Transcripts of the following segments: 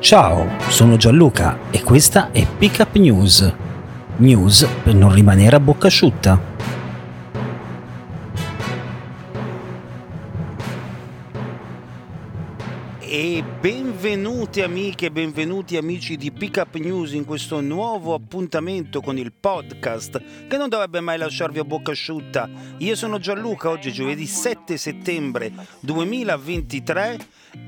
Ciao, sono Gianluca e questa è Pickup News. News per non rimanere a bocca asciutta. E benvenuti amiche benvenuti amici di Pickup News in questo nuovo appuntamento con il podcast che non dovrebbe mai lasciarvi a bocca asciutta. Io sono Gianluca, oggi è giovedì 7 settembre 2023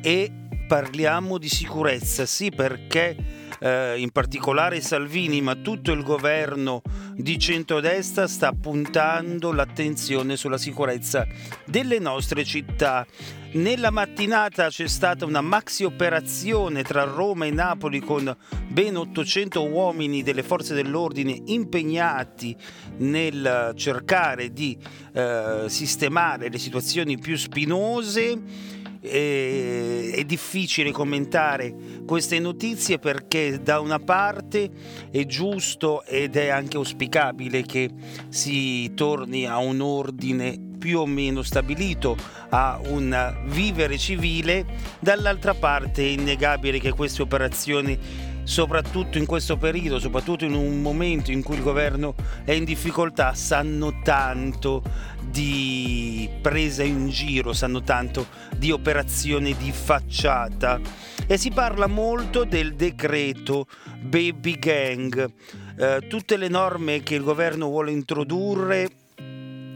e parliamo di sicurezza, sì perché eh, in particolare Salvini, ma tutto il governo di centrodestra sta puntando l'attenzione sulla sicurezza delle nostre città. Nella mattinata c'è stata una maxi operazione tra Roma e Napoli con ben 800 uomini delle forze dell'ordine impegnati nel cercare di eh, sistemare le situazioni più spinose eh, è difficile commentare queste notizie perché da una parte è giusto ed è anche auspicabile che si torni a un ordine più o meno stabilito, a un vivere civile, dall'altra parte è innegabile che queste operazioni soprattutto in questo periodo, soprattutto in un momento in cui il governo è in difficoltà, sanno tanto di presa in giro, sanno tanto di operazione di facciata e si parla molto del decreto Baby Gang. Eh, tutte le norme che il governo vuole introdurre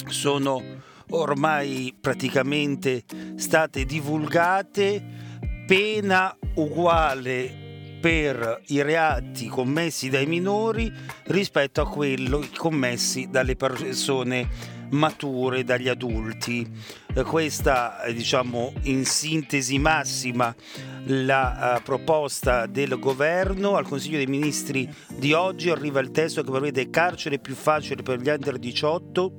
sono ormai praticamente state divulgate, pena uguale per i reati commessi dai minori rispetto a quelli commessi dalle persone mature, dagli adulti. Eh, questa è diciamo in sintesi massima la uh, proposta del governo. Al Consiglio dei Ministri di oggi arriva il testo che prevede carcere più facile per gli under 18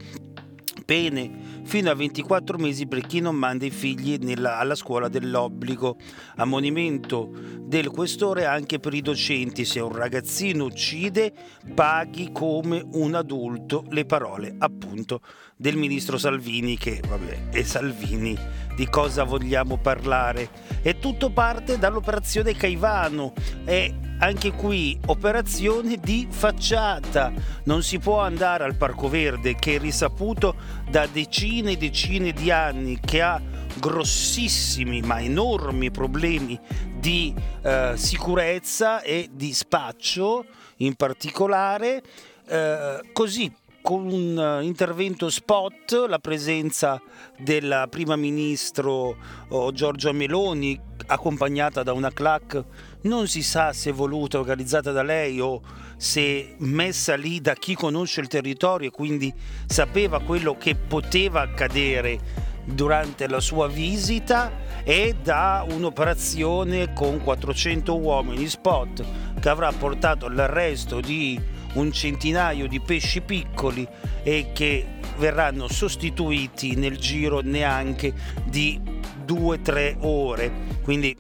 pene fino a 24 mesi per chi non manda i figli nella, alla scuola dell'obbligo. Ammonimento del questore anche per i docenti. Se un ragazzino uccide, paghi come un adulto. Le parole appunto del ministro Salvini che, vabbè, è Salvini. Di cosa vogliamo parlare? E tutto parte dall'operazione Caivano. È anche qui operazione di facciata. Non si può andare al Parco Verde che è risaputo da decine e decine di anni che ha grossissimi ma enormi problemi di eh, sicurezza e di spaccio in particolare. Eh, così con un intervento spot la presenza del prima ministro oh, Giorgia Meloni accompagnata da una clac non si sa se voluta, organizzata da lei o se messa lì da chi conosce il territorio e quindi sapeva quello che poteva accadere durante la sua visita e da un'operazione con 400 uomini spot che avrà portato all'arresto di un centinaio di pesci piccoli e che verranno sostituiti nel giro neanche di 2-3 ore. Quindi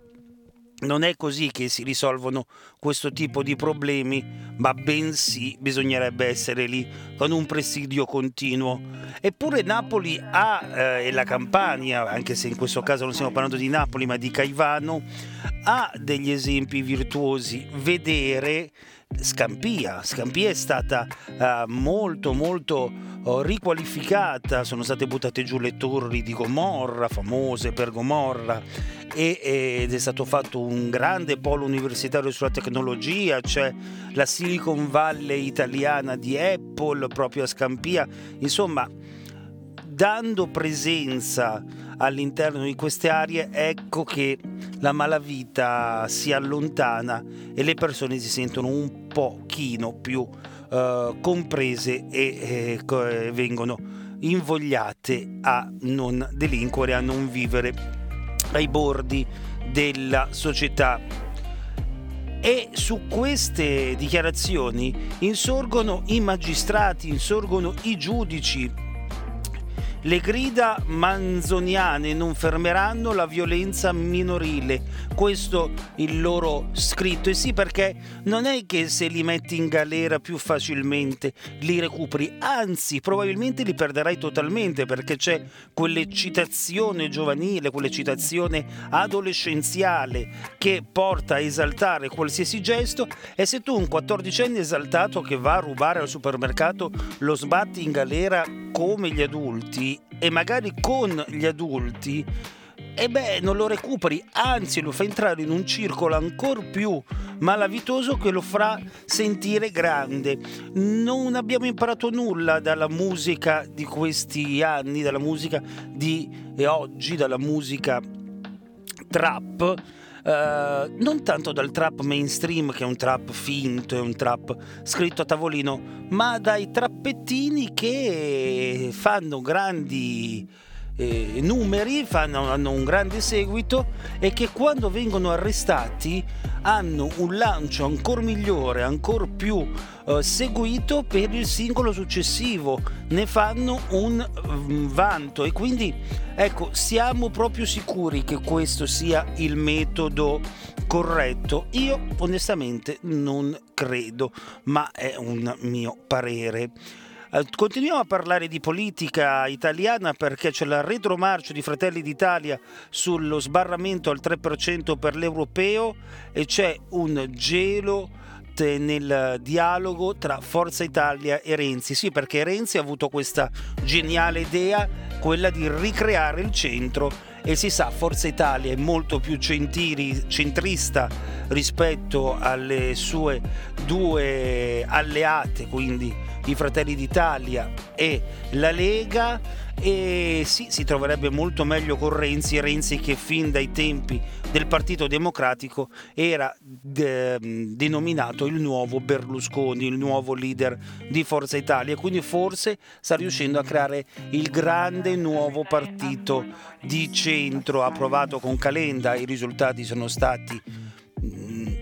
non è così che si risolvono questo tipo di problemi, ma bensì bisognerebbe essere lì con un presidio continuo. Eppure Napoli ha, eh, e la Campania, anche se in questo caso non stiamo parlando di Napoli ma di Caivano, ha degli esempi virtuosi. Vedere Scampia. Scampia è stata uh, molto molto uh, riqualificata, sono state buttate giù le torri di Gomorra, famose per Gomorra, e, ed è stato fatto un grande polo universitario sulla tecnologia, c'è la Silicon Valley italiana di Apple proprio a Scampia, insomma dando presenza all'interno di queste aree, ecco che la malavita si allontana e le persone si sentono un pochino più uh, comprese e eh, vengono invogliate a non delinquere, a non vivere ai bordi della società. E su queste dichiarazioni insorgono i magistrati, insorgono i giudici, Le grida manzoniane non fermeranno la violenza minorile. Questo il loro scritto. E sì, perché non è che se li metti in galera più facilmente li recuperi, anzi, probabilmente li perderai totalmente perché c'è quell'eccitazione giovanile, quell'eccitazione adolescenziale che porta a esaltare qualsiasi gesto. E se tu un 14enne esaltato che va a rubare al supermercato lo sbatti in galera come gli adulti, e magari con gli adulti, e beh, non lo recuperi, anzi lo fa entrare in un circolo ancora più malavitoso che lo farà sentire grande. Non abbiamo imparato nulla dalla musica di questi anni, dalla musica di oggi, dalla musica trap. Uh, non tanto dal trap mainstream che è un trap finto, è un trap scritto a tavolino, ma dai trappettini che fanno grandi eh, numeri, fanno, hanno un grande seguito e che quando vengono arrestati hanno un lancio ancora migliore, ancora più eh, seguito per il singolo successivo, ne fanno un um, vanto e quindi ecco siamo proprio sicuri che questo sia il metodo corretto. Io onestamente non credo, ma è un mio parere. Eh, continuiamo a parlare di politica italiana perché c'è la retromarcia di Fratelli d'Italia sullo sbarramento al 3% per l'europeo e c'è un gelo nel dialogo tra Forza Italia e Renzi. Sì, perché Renzi ha avuto questa geniale idea, quella di ricreare il centro e si sa Forza Italia è molto più centiri, centrista rispetto alle sue due alleate, quindi i Fratelli d'Italia e la Lega. E sì, si troverebbe molto meglio con Renzi, Renzi che fin dai tempi del Partito Democratico era de- denominato il nuovo Berlusconi, il nuovo leader di Forza Italia, quindi forse sta riuscendo a creare il grande nuovo partito di centro approvato con Calenda, i risultati sono stati mh, mm,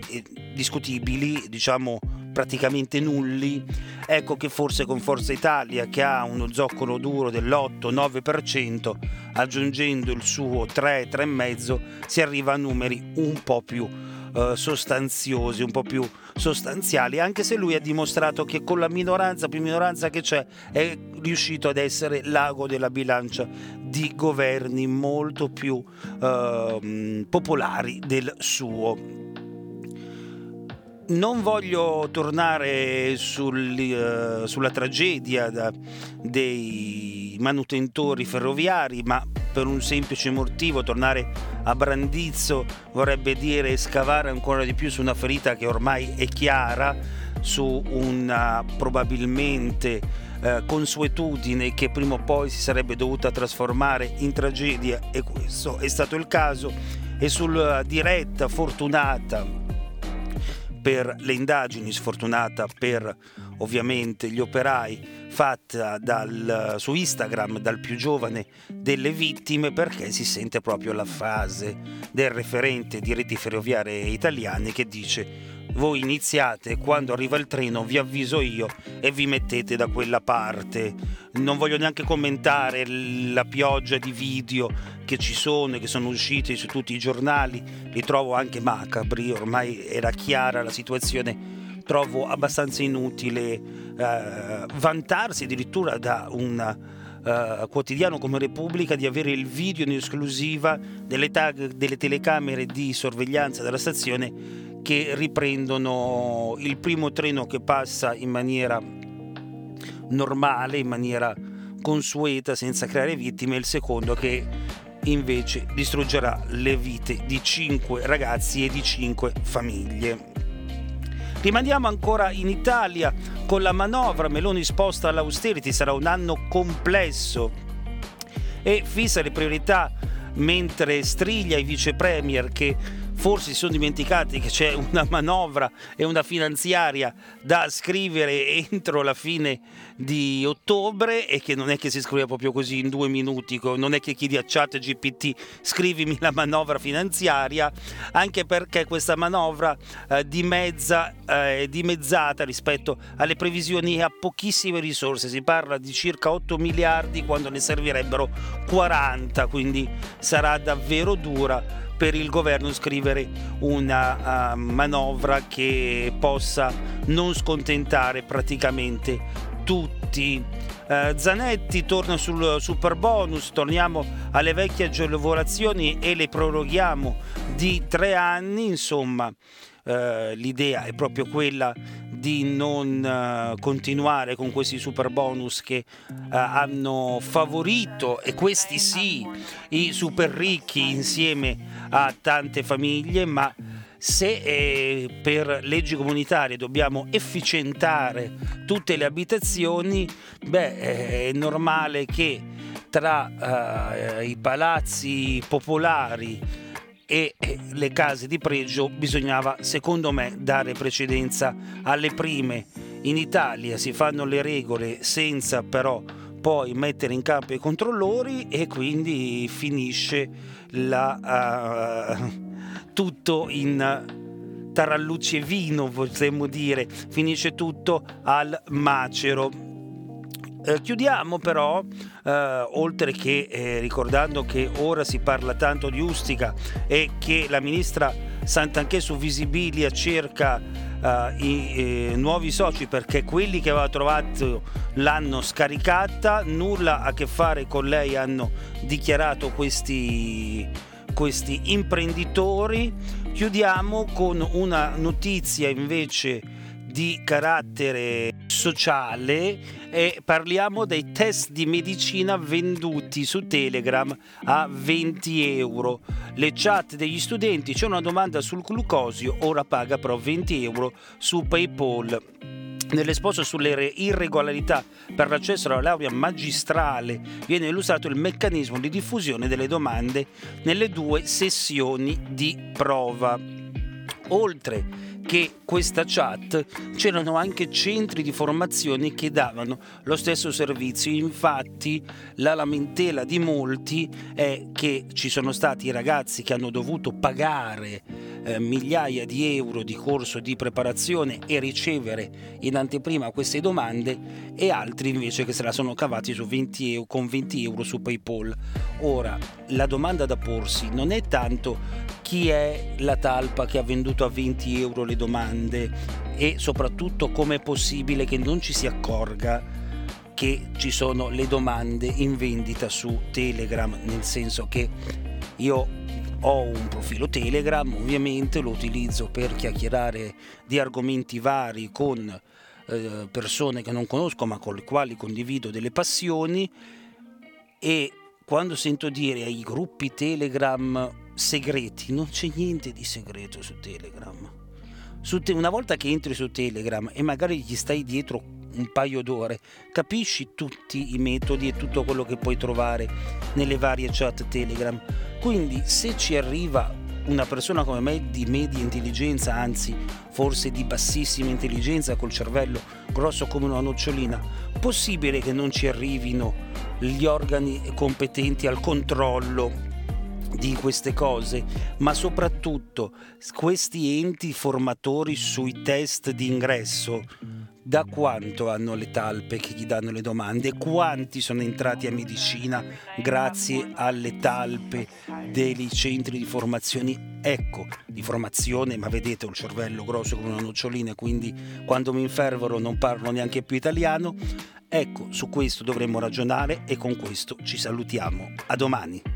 discutibili, diciamo praticamente nulli, ecco che forse con Forza Italia che ha uno zoccolo duro dell'8-9%, aggiungendo il suo 3-3,5, si arriva a numeri un po' più eh, sostanziosi, un po' più sostanziali, anche se lui ha dimostrato che con la minoranza, più minoranza che c'è, è riuscito ad essere l'ago della bilancia di governi molto più eh, popolari del suo non voglio tornare sul, uh, sulla tragedia da, dei manutentori ferroviari, ma per un semplice motivo tornare a Brandizzo vorrebbe dire scavare ancora di più su una ferita che ormai è chiara, su una probabilmente uh, consuetudine che prima o poi si sarebbe dovuta trasformare in tragedia e questo è stato il caso. E sulla diretta fortunata per le indagini, sfortunata per ovviamente gli operai, fatta dal, su Instagram dal più giovane delle vittime perché si sente proprio la frase del referente di reti ferroviarie italiane che dice voi iniziate, quando arriva il treno vi avviso io e vi mettete da quella parte. Non voglio neanche commentare la pioggia di video che ci sono e che sono usciti su tutti i giornali, li trovo anche macabri, ormai era chiara la situazione. Trovo abbastanza inutile eh, vantarsi addirittura da un Uh, quotidiano come Repubblica di avere il video in esclusiva delle, tag, delle telecamere di sorveglianza della stazione che riprendono il primo treno che passa in maniera normale, in maniera consueta, senza creare vittime, e il secondo che invece distruggerà le vite di cinque ragazzi e di cinque famiglie. Rimandiamo ancora in Italia. Con la manovra Meloni sposta all'austerity, sarà un anno complesso. E fissa le priorità mentre striglia i vice premier che forse si sono dimenticati che c'è una manovra e una finanziaria da scrivere entro la fine di ottobre e che non è che si scrive proprio così in due minuti, non è che chiedi a chat GPT scrivimi la manovra finanziaria, anche perché questa manovra eh, dimezza, eh, è dimezzata rispetto alle previsioni e ha pochissime risorse, si parla di circa 8 miliardi quando ne servirebbero 40, quindi sarà davvero dura per il governo scrivere una uh, manovra che possa non scontentare praticamente tutti. Uh, Zanetti torna sul super bonus, torniamo alle vecchie agevolazioni e le proroghiamo di tre anni, insomma uh, l'idea è proprio quella di non uh, continuare con questi super bonus che uh, hanno favorito, e questi sì, i super ricchi insieme a tante famiglie, ma se eh, per leggi comunitarie dobbiamo efficientare tutte le abitazioni, beh, è normale che tra eh, i palazzi popolari e le case di pregio bisognava, secondo me, dare precedenza alle prime. In Italia si fanno le regole senza però poi mettere in campo i controllori e quindi finisce la, uh, tutto in tarallucci e vino, potremmo dire, finisce tutto al macero. Eh, chiudiamo però, eh, oltre che eh, ricordando che ora si parla tanto di Ustica e che la ministra Sant'Anché su Visibilia cerca uh, i eh, nuovi soci perché quelli che aveva trovato l'hanno scaricata, nulla a che fare con lei hanno dichiarato questi, questi imprenditori. Chiudiamo con una notizia invece di carattere sociale e parliamo dei test di medicina venduti su Telegram a 20 euro. Le chat degli studenti, c'è una domanda sul glucosio, ora paga però 20 euro su PayPal. Nell'esposto sulle irregolarità per l'accesso alla laurea magistrale viene illustrato il meccanismo di diffusione delle domande nelle due sessioni di prova. Oltre che questa chat c'erano anche centri di formazione che davano lo stesso servizio. Infatti la lamentela di molti è che ci sono stati ragazzi che hanno dovuto pagare eh, migliaia di euro di corso di preparazione e ricevere in anteprima queste domande e altri invece che se la sono cavati 20 euro, con 20 euro su PayPal. Ora, la domanda da porsi non è tanto chi è la talpa che ha venduto a 20 euro le domande e soprattutto come è possibile che non ci si accorga che ci sono le domande in vendita su Telegram, nel senso che io ho un profilo Telegram, ovviamente lo utilizzo per chiacchierare di argomenti vari con eh, persone che non conosco ma con le quali condivido delle passioni e quando sento dire ai gruppi Telegram segreti, non c'è niente di segreto su Telegram. Su te- una volta che entri su Telegram e magari gli stai dietro un paio d'ore, capisci tutti i metodi e tutto quello che puoi trovare nelle varie chat Telegram. Quindi se ci arriva una persona come me di media intelligenza, anzi forse di bassissima intelligenza, col cervello grosso come una nocciolina, possibile che non ci arrivino gli organi competenti al controllo di queste cose, ma soprattutto questi enti formatori sui test di ingresso, da quanto hanno le talpe che gli danno le domande, quanti sono entrati a medicina grazie alle talpe dei centri di formazione, ecco, di formazione, ma vedete ho il cervello grosso come una nocciolina, quindi quando mi infervoro non parlo neanche più italiano. Ecco, su questo dovremmo ragionare e con questo ci salutiamo. A domani.